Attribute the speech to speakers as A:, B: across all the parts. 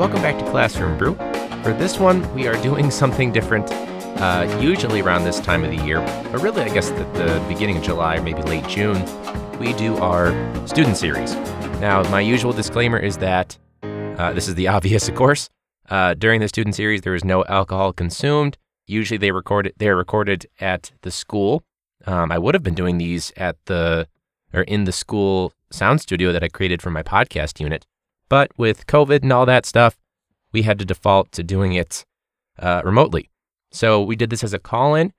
A: welcome back to Classroom Brew. For this one, we are doing something different. Uh, usually around this time of the year, but really, I guess at the beginning of July or maybe late June, we do our student series. Now, my usual disclaimer is that uh, this is the obvious, of course. Uh, during the student series, there is no alcohol consumed. Usually, they record it, they are recorded at the school. Um, I would have been doing these at the or in the school sound studio that I created for my podcast unit, but with COVID and all that stuff, we had to default to doing it uh, remotely. So we did this as a call in.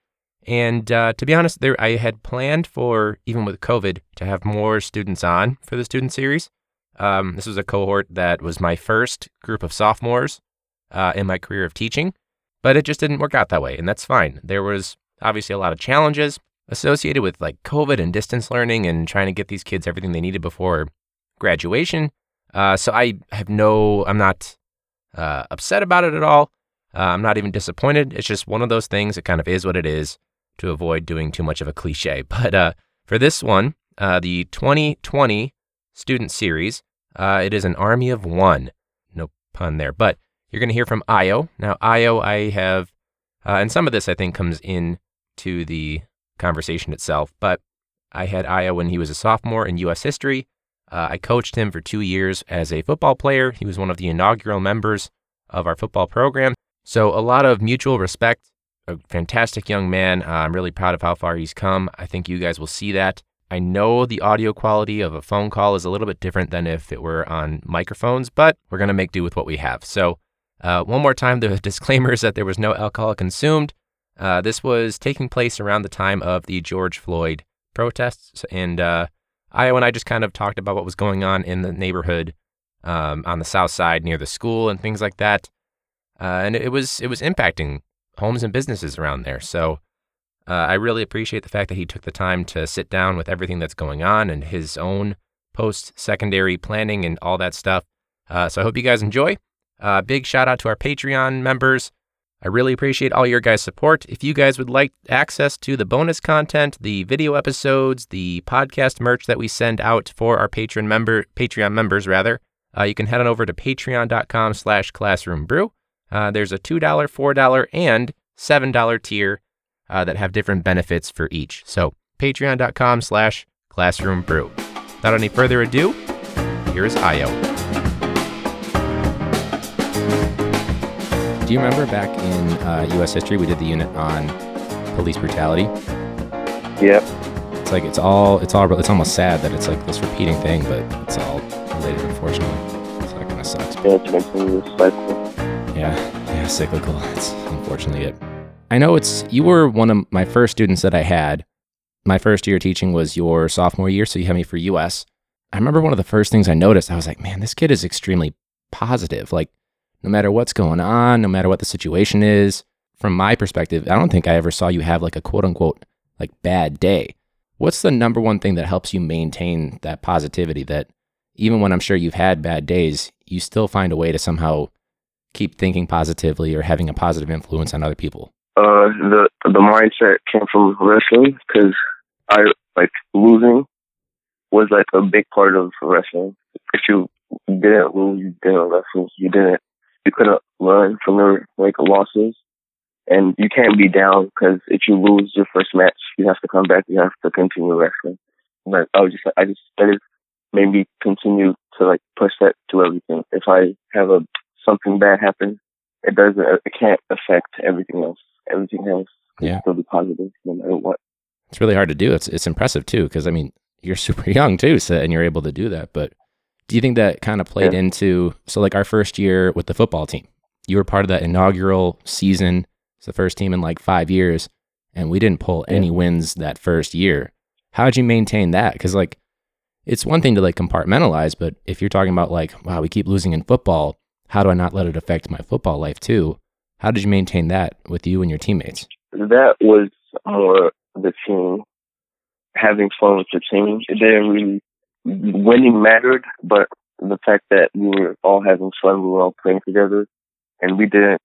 A: And uh, to be honest, there I had planned for, even with COVID, to have more students on for the student series. Um, this was a cohort that was my first group of sophomores uh, in my career of teaching, but it just didn't work out that way. And that's fine. There was obviously a lot of challenges associated with like COVID and distance learning and trying to get these kids everything they needed before graduation. Uh, so I have no, I'm not uh, upset about it at all. Uh, I'm not even disappointed. It's just one of those things. It kind of is what it is to avoid doing too much of a cliche. But uh, for this one, uh, the 2020 student series, uh, it is an army of one. No pun there. But you're going to hear from Io. Now, Io, I have, and some of this I think comes in to the conversation itself, but I had Io when he was a sophomore in U.S. history. Uh, I coached him for two years as a football player. He was one of the inaugural members of our football program. So, a lot of mutual respect. A fantastic young man. Uh, I'm really proud of how far he's come. I think you guys will see that. I know the audio quality of a phone call is a little bit different than if it were on microphones, but we're going to make do with what we have. So, uh, one more time, the disclaimer is that there was no alcohol consumed. Uh, this was taking place around the time of the George Floyd protests, and uh, Io and I just kind of talked about what was going on in the neighborhood um, on the south side near the school and things like that. Uh, and it was it was impacting homes and businesses around there. So uh, I really appreciate the fact that he took the time to sit down with everything that's going on and his own post secondary planning and all that stuff. Uh, so I hope you guys enjoy. Uh, big shout out to our Patreon members. I really appreciate all your guys' support. If you guys would like access to the bonus content, the video episodes, the podcast merch that we send out for our Patreon member Patreon members, rather, uh, you can head on over to patreon.com slash classroombrew. Uh, there's a $2, $4, and $7 tier uh, that have different benefits for each. So patreon.com slash classroombrew. Without any further ado, here is Io. Do you remember back in uh, U.S. history we did the unit on police brutality?
B: Yep.
A: It's like it's all it's all it's almost sad that it's like this repeating thing, but it's all related, unfortunately. So that kind of sucks.
B: Yeah, it's continuous cycle.
A: Yeah, yeah, cyclical. That's unfortunately it. I know it's you were one of my first students that I had. My first year teaching was your sophomore year, so you had me for US. I remember one of the first things I noticed. I was like, man, this kid is extremely positive. Like no matter what's going on, no matter what the situation is. From my perspective, I don't think I ever saw you have like a quote unquote like bad day. What's the number one thing that helps you maintain that positivity that even when I'm sure you've had bad days, you still find a way to somehow keep thinking positively or having a positive influence on other people?
B: Uh, the the mindset came from wrestling because I like losing was like a big part of wrestling. If you didn't lose, you didn't wrestle. You didn't you couldn't learn from your like losses, and you can't be down because if you lose your first match, you have to come back. You have to continue wrestling. But I was just I just that is made me continue to like push that to everything. If I have a something bad happen, it doesn't it can't affect everything else. Everything else can
A: Yeah.
B: still be positive no matter what.
A: It's really hard to do. It's it's impressive too, because I mean you're super young too, so and you're able to do that. But do you think that kind of played
B: Yeah.
A: into so like our first year with the football team? You were part of that inaugural season. It's the first team in like five years, and we didn't pull
B: Yeah.
A: any wins that first year. How did you maintain that? Because like it's one thing to like compartmentalize, but if you're talking about like wow, we keep losing in football, how do I not let it affect my football life too? How did you maintain that with you and your teammates?
B: That was more the team having fun with the team. It didn't really winning mattered, but the fact that we were all having fun, we were all playing together, and we didn't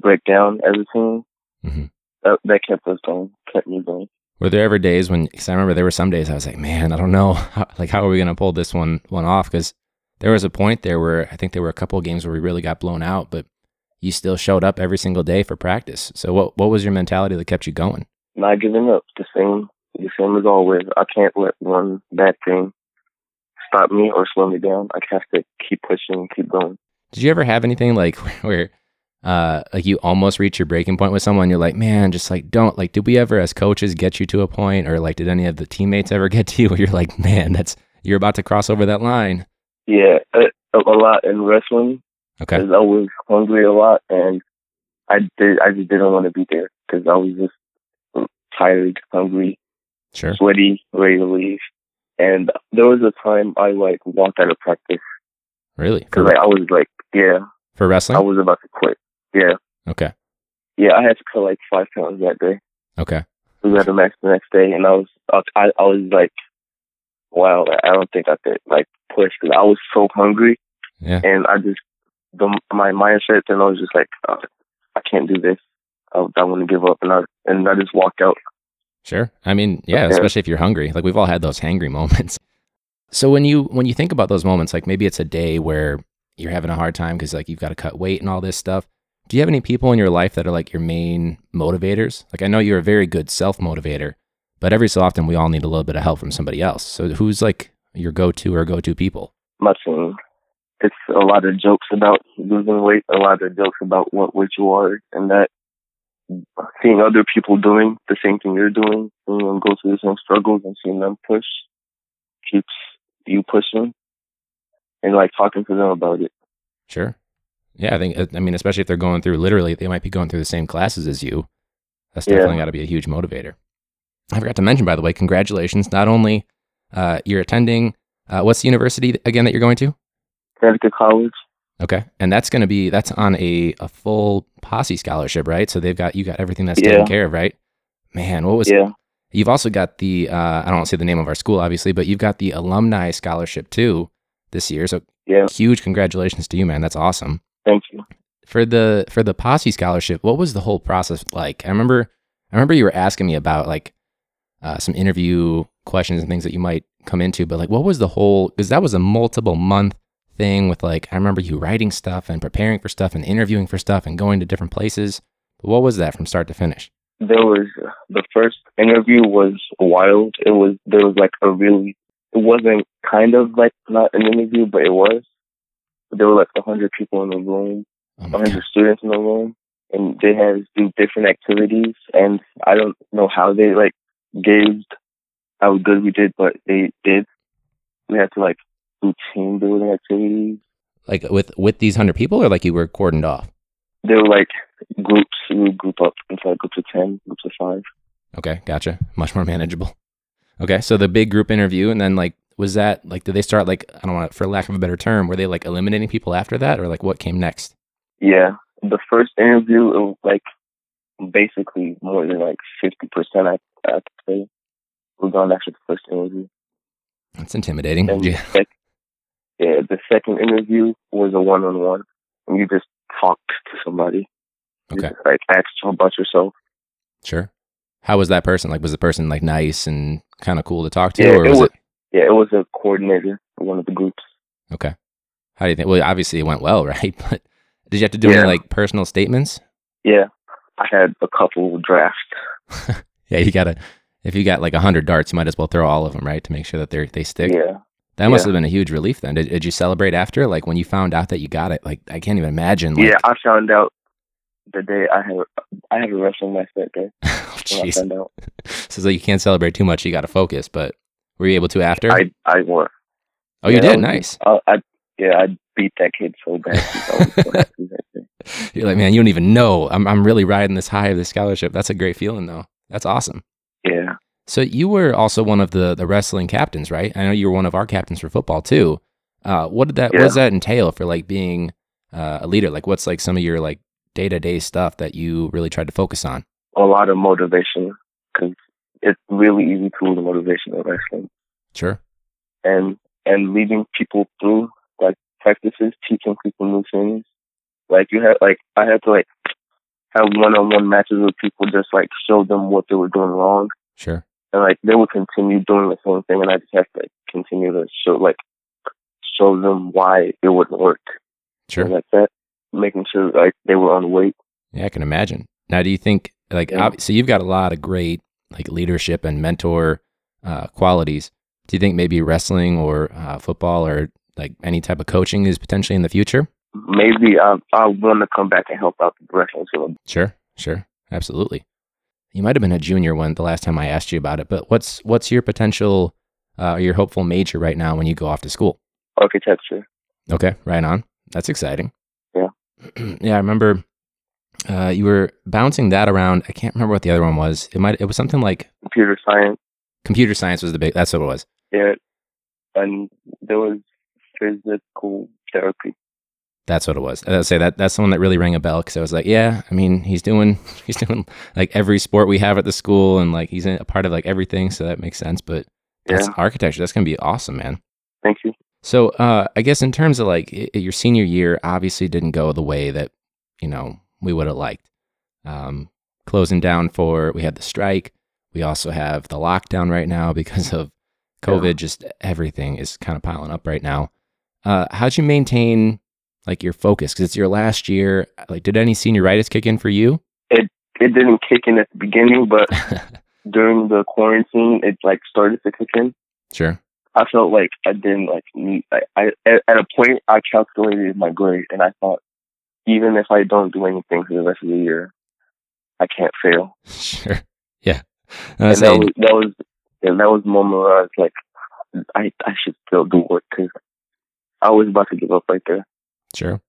B: break down as a team.
A: Mhm.
B: That, that kept us going, kept me going.
A: Were there ever days when? Because I remember there were some days I was like, man, I don't know, how, like how are we gonna pull this one one off? Because there was a point there where I think there were a couple of games where we really got blown out, but you still showed up every single day for practice. So what what was your mentality that kept you going?
B: Not giving up. The same the same as always. I can't let one bad thing stop me or slow me down. I have to keep pushing, keep going.
A: Did you ever have anything like where uh like you almost reach your breaking point with someone you're like man just like don't like did we ever as coaches get you to a point or like did any of the teammates ever get to you where you're like man that's you're about to cross over that line
B: Yeah, a, a lot in wrestling
A: okay
B: I was hungry a lot and I did. I just didn't want to be there because I was just tired, hungry,
A: sure
B: sweaty, ready to leave. And there was a time I like walked out of practice
A: really
B: because like I was like, yeah,
A: for wrestling?
B: I was about to quit. Yeah,
A: okay
B: yeah, I had to cut like five pounds that day.
A: okay
B: We had a match the next day, and I was I I, was like, wow, I don't think I could like push because I was so hungry,
A: yeah
B: and I just the my mindset then I was just like, uh, I can't do this. I, I want to give up, and I and I just walked out.
A: Sure. I mean, yeah,
B: Okay.
A: especially if you're hungry. Like we've all had those hangry moments. So when you when you think about those moments, like maybe it's a day where you're having a hard time because like you've got to cut weight and all this stuff. Do you have any people in your life that are like your main motivators? Like I know you're a very good self motivator, but every so often we all need a little bit of help from somebody else. So who's like your go to or go to people?
B: My team. It's a lot of jokes about losing weight, a lot of jokes about what weight you are, and that seeing other people doing the same thing you're doing, seeing them go through the same struggles and seeing them push keeps you pushing and like talking to them about it.
A: Sure. Yeah, I think I mean especially if they're going through literally they might be going through the same classes as you. That's
B: Yeah.
A: definitely got to be a huge motivator. I forgot to mention by the way, congratulations. Not only uh, you're attending uh, what's the university again that you're going to?
B: Connecticut College.
A: Okay. And that's going to be that's on a, a full posse scholarship, right? So they've got you got everything that's
B: Yeah.
A: taken care of, right? Man, what was
B: Yeah.
A: You've also got the uh, I don't want to say the name of our school obviously, but you've got the alumni scholarship too this year. So
B: Yeah.
A: huge congratulations to you, man. That's awesome
B: Thank you.
A: for the for the posse scholarship what was the whole process like i remember i remember you were asking me about like uh, some interview questions and things that you might come into but like what was the whole because that was a multiple month thing with like i remember you writing stuff and preparing for stuff and interviewing for stuff and going to different places what was that from start to finish
B: There was uh, the first interview was wild. It was there was like a really it wasn't kind of like not an interview, but it was. There were like a hundred people in the room,
A: oh
B: hundred
A: God.
B: students in the room, and they had to do different activities. And I don't know how they like gauged how good we did, but they did. We had to like do team building activities.
A: like with with these 100 people or like you were cordoned off
B: They were like groups. We would group up into like groups of ten, groups of five.
A: okay gotcha much more manageable okay so the big group interview and then like was that like did they start like i don't want to for lack of a better term were they like eliminating people after that or like what came next
B: Yeah, the first interview, it was like basically more than like fifty percent. I I could say we're gone after the first interview.
A: That's intimidating.
B: And
A: Yeah.
B: Yeah, the second interview was a one-on-one, and you just talked to somebody.
A: Okay.
B: just, like asked them about yourself.
A: Sure. How was that person? Like, was the person like nice and kind of cool to talk to,
B: Yeah,
A: or
B: it
A: was
B: was-
A: it
B: Yeah, it was a coordinator for one of the groups.
A: okay? How do you think? Well, obviously it went well, right? But did you have to do
B: Yeah.
A: any like personal statements?
B: Yeah, I had a couple drafts.
A: Yeah, you gotta. If you got like a hundred darts, you might as well throw all of them, right, to make sure that they they stick.
B: Yeah,
A: That must have been a huge relief. Then, did, did you celebrate after? Like when you found out that you got it? Like I can't even imagine. Like,
B: yeah. I found out the day I had I had a wrestling match that day.
A: oh, jeez. So like you can't celebrate too much. You got to focus. But were you able to after?
B: I I were.
A: oh, you
B: Yeah,
A: did.
B: was-
A: Nice.
B: I, I yeah, I beat that kid so bad. I was so happy that day.
A: You're like, man, you don't even know. I'm I'm really riding this high of this scholarship. That's a great feeling, though. That's awesome.
B: Yeah,
A: So you were also one of the the wrestling captains, right? I know you were one of our captains for football too. Uh, what did that what does that entail for like being uh, a leader? Like, what's like some of your like day to day stuff that you really tried to focus on?
B: a lot of motivation because it's really easy to lose motivation in wrestling,
A: Sure.
B: and and leading people through like practices, teaching people new things. Like you had like I had to like have one on one matches with people, just like show them what they were doing wrong,
A: Sure.
B: And like they would continue doing the same thing, and I just have to like, continue to show like show them why it wouldn't work.
A: Sure.
B: And like that, making sure like they were on weight.
A: Yeah, I can imagine. Now, do you think like
B: Yeah.
A: ob- so you've got a lot of great like leadership and mentor uh, qualities. Do you think maybe wrestling or uh, football or like any type of coaching is potentially in the future?
B: Maybe I I want to come back and help out the wrestling team.
A: Sure, sure, absolutely. You might have been a junior when the last time I asked you about it, but what's what's your potential, uh, or your hopeful major right now when you go off to school?
B: Architecture.
A: Okay, right on. That's exciting.
B: Yeah.
A: yeah, I remember uh, you were bouncing that around. I can't remember what the other one was. It might it was something like
B: computer science.
A: computer science was the big. That's what it was.
B: Yeah, and there was physical therapy.
A: That's what it was. I would say that that's the one that really rang a bell because I was like, yeah, I mean, he's doing he's doing like every sport we have at the school, and like he's a part of like everything, so that makes sense. But that's
B: Yeah.
A: architecture. That's gonna be awesome, man.
B: Thank you.
A: So, uh, I guess in terms of like i- your senior year, obviously didn't go the way that you know we would have liked. Um, closing down for we had the strike. We also have the lockdown right now because of COVID.
B: Yeah.
A: Just everything is kind of piling up right now. Uh, how'd you maintain like your focus? Because it's your last year. Like, did any senioritis kick in for you?
B: It it didn't kick in at the beginning, but during the quarantine, it like started to kick in.
A: sure.
B: I felt like I didn't like need. I, I at, at a point I calculated my grade, and I thought even if I don't do anything for the rest of the year, I can't fail.
A: Sure. Yeah.
B: And that was that was and that was the moment where I was like, I I should still do work because I was about to give up right there.
A: Sure.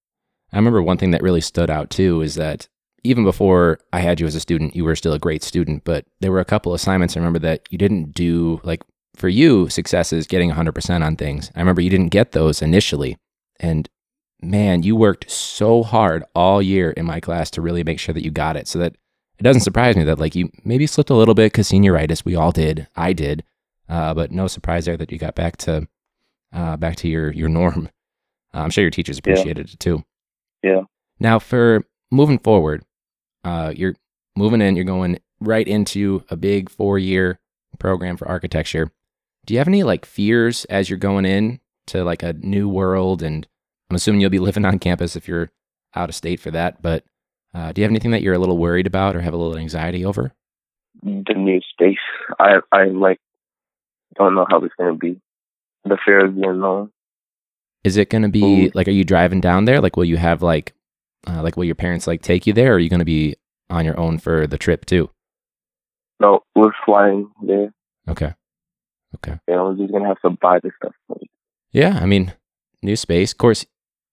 A: I remember one thing that really stood out too is that even before I had you as a student, you were still a great student, but there were a couple assignments I remember that you didn't do like for you success is getting 100% on things. I remember you didn't get those initially and man, you worked so hard all year in my class to really make sure that you got it so that it doesn't surprise me that like you maybe slipped a little bit cuz senioritis, we all did. I did. Uh, but no surprise there that you got back to uh, back to your your norm. Uh, I'm sure your teachers
B: Yeah.
A: appreciated it too.
B: Yeah.
A: Now, for moving forward, uh, you're moving in, you're going right into a big four year program for architecture. Do you have any like fears as you're going in to like a new world? And I'm assuming you'll be living on campus if you're out of state for that. But uh, do you have anything that you're a little worried about or have a little anxiety over?
B: The new space, I I like don't know how it's gonna be. The fear of the unknown.
A: Is it going to be
B: Ooh.
A: like, are you driving down there? Like, will you have like, uh, like, will your parents like take you there? Or are you going to be on your own for the trip too?
B: No, we're flying there,
A: Okay. Okay.
B: And I'm just gonna have to buy the stuff.
A: Yeah, I mean, new space. Of course,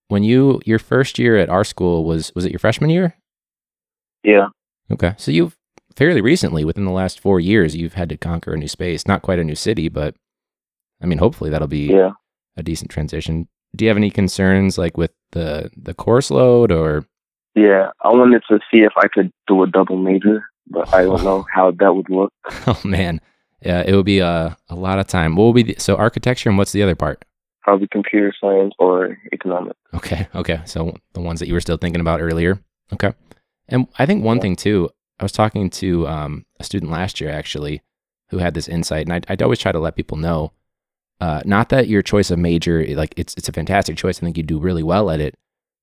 A: when you your first year at our school was was it your freshman year?
B: Yeah,
A: Okay, so you've fairly recently, within the last four years, you've had to conquer a new space. Not quite a new city, but I mean, hopefully that'll be
B: yeah.
A: a decent transition. Do you have any concerns like with the the course load or?
B: Yeah, I wanted to see if I could do a double major, but I don't know how that would look.
A: Oh man, yeah, it would be a a lot of time. What will be the, so architecture and what's the other part?
B: Probably computer science or economics.
A: Okay. Okay. So the ones that you were still thinking about earlier. Okay. And I think one
B: Yeah.
A: thing too, I was talking to um, a student last year actually who had this insight, and I'd, I'd always try to let people know, uh, not that your choice of major, like it's it's a fantastic choice. I think you do really well at it.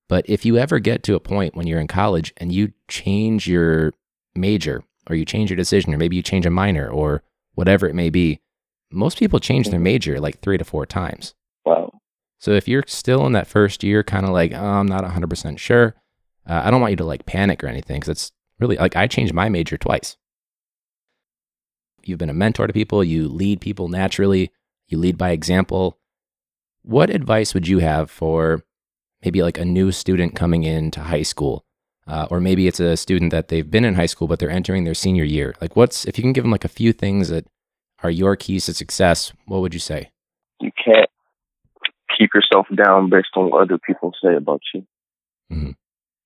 A: But if you ever get to a point when you're in college and you change your major or you change your decision or maybe you change a minor or whatever it may be, most people change their major like three to four times.
B: Wow.
A: So if you're still in that first year, kind of like, oh, I'm not 100% sure, uh, I don't want you to like panic or anything because it's really like I changed my major twice. You've been a mentor to people, you lead people naturally, you lead by example. What advice would you have for maybe like a new student coming into high school? Uh, or maybe it's a student that they've been in high school, but they're entering their senior year. Like, what's, if you can give them like a few things that are your keys to success, what would you say?
B: You can't keep yourself down based on what other people say about you.
A: Mhm.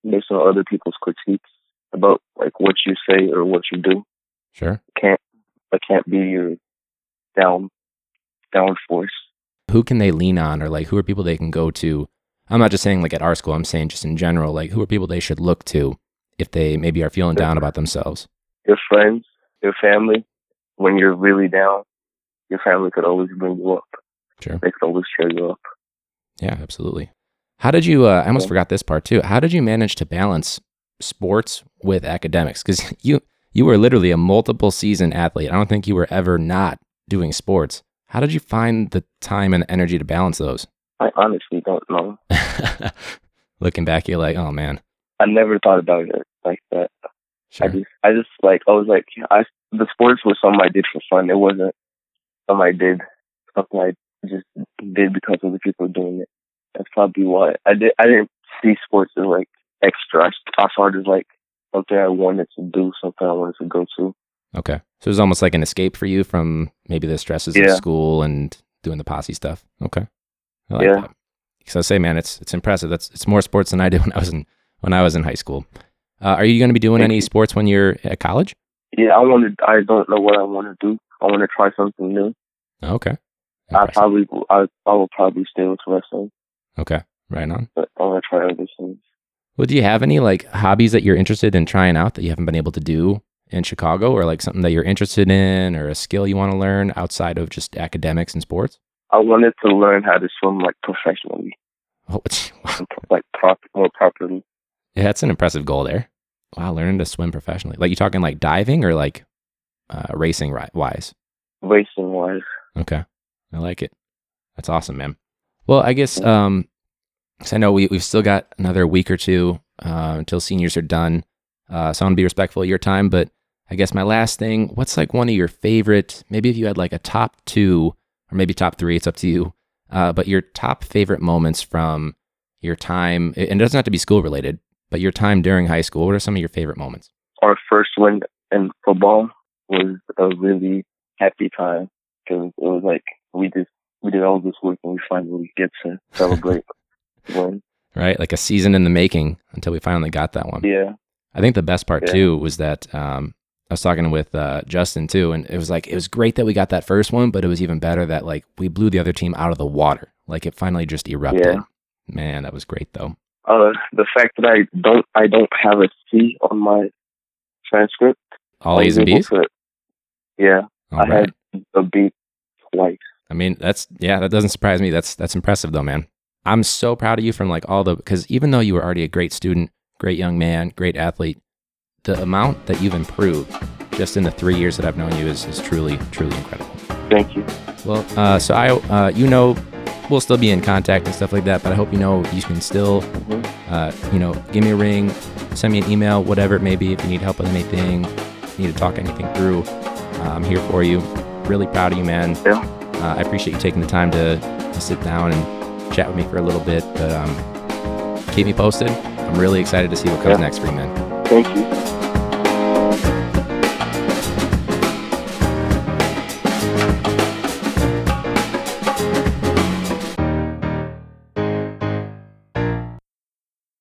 B: Based on other people's critiques about like what you say or what you do.
A: Sure.
B: Can't that can't be your down down force.
A: who can they lean on or like who are people they can go to i'm not just saying like at our school i'm saying just in general like who are people they should look to if they maybe are feeling down about themselves
B: Your friends, your family, when you're really down, your family could always bring you up.
A: Sure.
B: They could always cheer you up.
A: Yeah, absolutely. How did you? Uh, I almost forgot this part too. How did you manage to balance sports with academics? Because you you were literally a multiple season athlete. I don't think you were ever not doing sports. How did you find the time and energy to balance those?
B: I honestly don't know.
A: Looking back, you're like, oh man.
B: I never thought about it like that.
A: Sure.
B: I just, I just like, I was like, I the sports was something I did for fun. It wasn't something I did, something I just did because other people were doing it. That's probably why I did. I didn't see sports as like extra. I, I saw it as like something I wanted to do, something I wanted to go to.
A: Okay. So it was almost like an escape for you from maybe the stresses of school and doing the posse stuff. Okay. I like
B: Yeah.
A: that. Because I say, man, it's it's impressive. That's it's more sports than I did when I was in when I was in high school. Uh, are you going to be doing any sports when you're at college?
B: Yeah, I wanted. I don't know what I want to do. I want to try something new.
A: Okay.
B: I probably, I, I will probably stay with wrestling,
A: Okay. Right on.
B: but I want to try other things.
A: Well, do you have any like hobbies that you're interested in trying out that you haven't been able to do in Chicago, or like something that you're interested in, or a skill you want to learn outside of just academics and sports?
B: I wanted to learn how to swim like professionally,
A: Oh,
B: like prop, more properly.
A: yeah, that's an impressive goal there. Wow, learning to swim professionally. Like you talking like diving or like uh, racing ri- wise?
B: Racing wise,
A: Okay, I like it. That's awesome, man. Well, I guess um, 'cause I know we we've still got another week or two uh, until seniors are done. Uh, so I want to be respectful of your time, but I guess my last thing, what's like one of your favorite? Maybe if you had like a top two or maybe top three, it's up to you. Uh, but your top favorite moments from your time, and it doesn't have to be school related, but your time during high school. What are some of your favorite moments?
B: our first win in football was a really happy time because it was like we just we did all this work and we finally get to celebrate win.
A: Right, like a season in the making until we finally got that one.
B: Yeah,
A: I think the best part
B: Yeah.
A: too was that um, I was talking with uh, Justin too, and it was like it was great that we got that first one, but it was even better that like we blew the other team out of the water. Like it finally just erupted.
B: Yeah.
A: Man, that was great though.
B: uh, the fact that I don't I don't have a C on my transcript.
A: All A's and B's.
B: to- yeah,
A: All
B: I
A: right.
B: had a B twice.
A: I mean, that's yeah, that doesn't surprise me. That's that's impressive though, man. I'm so proud of you from like all the because even though you were already a great student, great young man, great athlete, the amount that you've improved just in the three years that I've known you is, is truly truly incredible.
B: Thank you.
A: Well, uh, so I, uh, you know, we'll still be in contact and stuff like that, but I hope you know you can still,
B: Mhm.
A: uh, you know, give me a ring, send me an email, whatever it may be. If you need help with anything, need to talk anything through, uh, I'm here for you. Really proud of you, man.
B: Yeah.
A: Uh, I appreciate you taking the time to, to sit down and chat with me for a little bit, but um, keep me posted. I'm really excited to see what comes
B: Yeah.
A: next for you, man.
B: Thank you.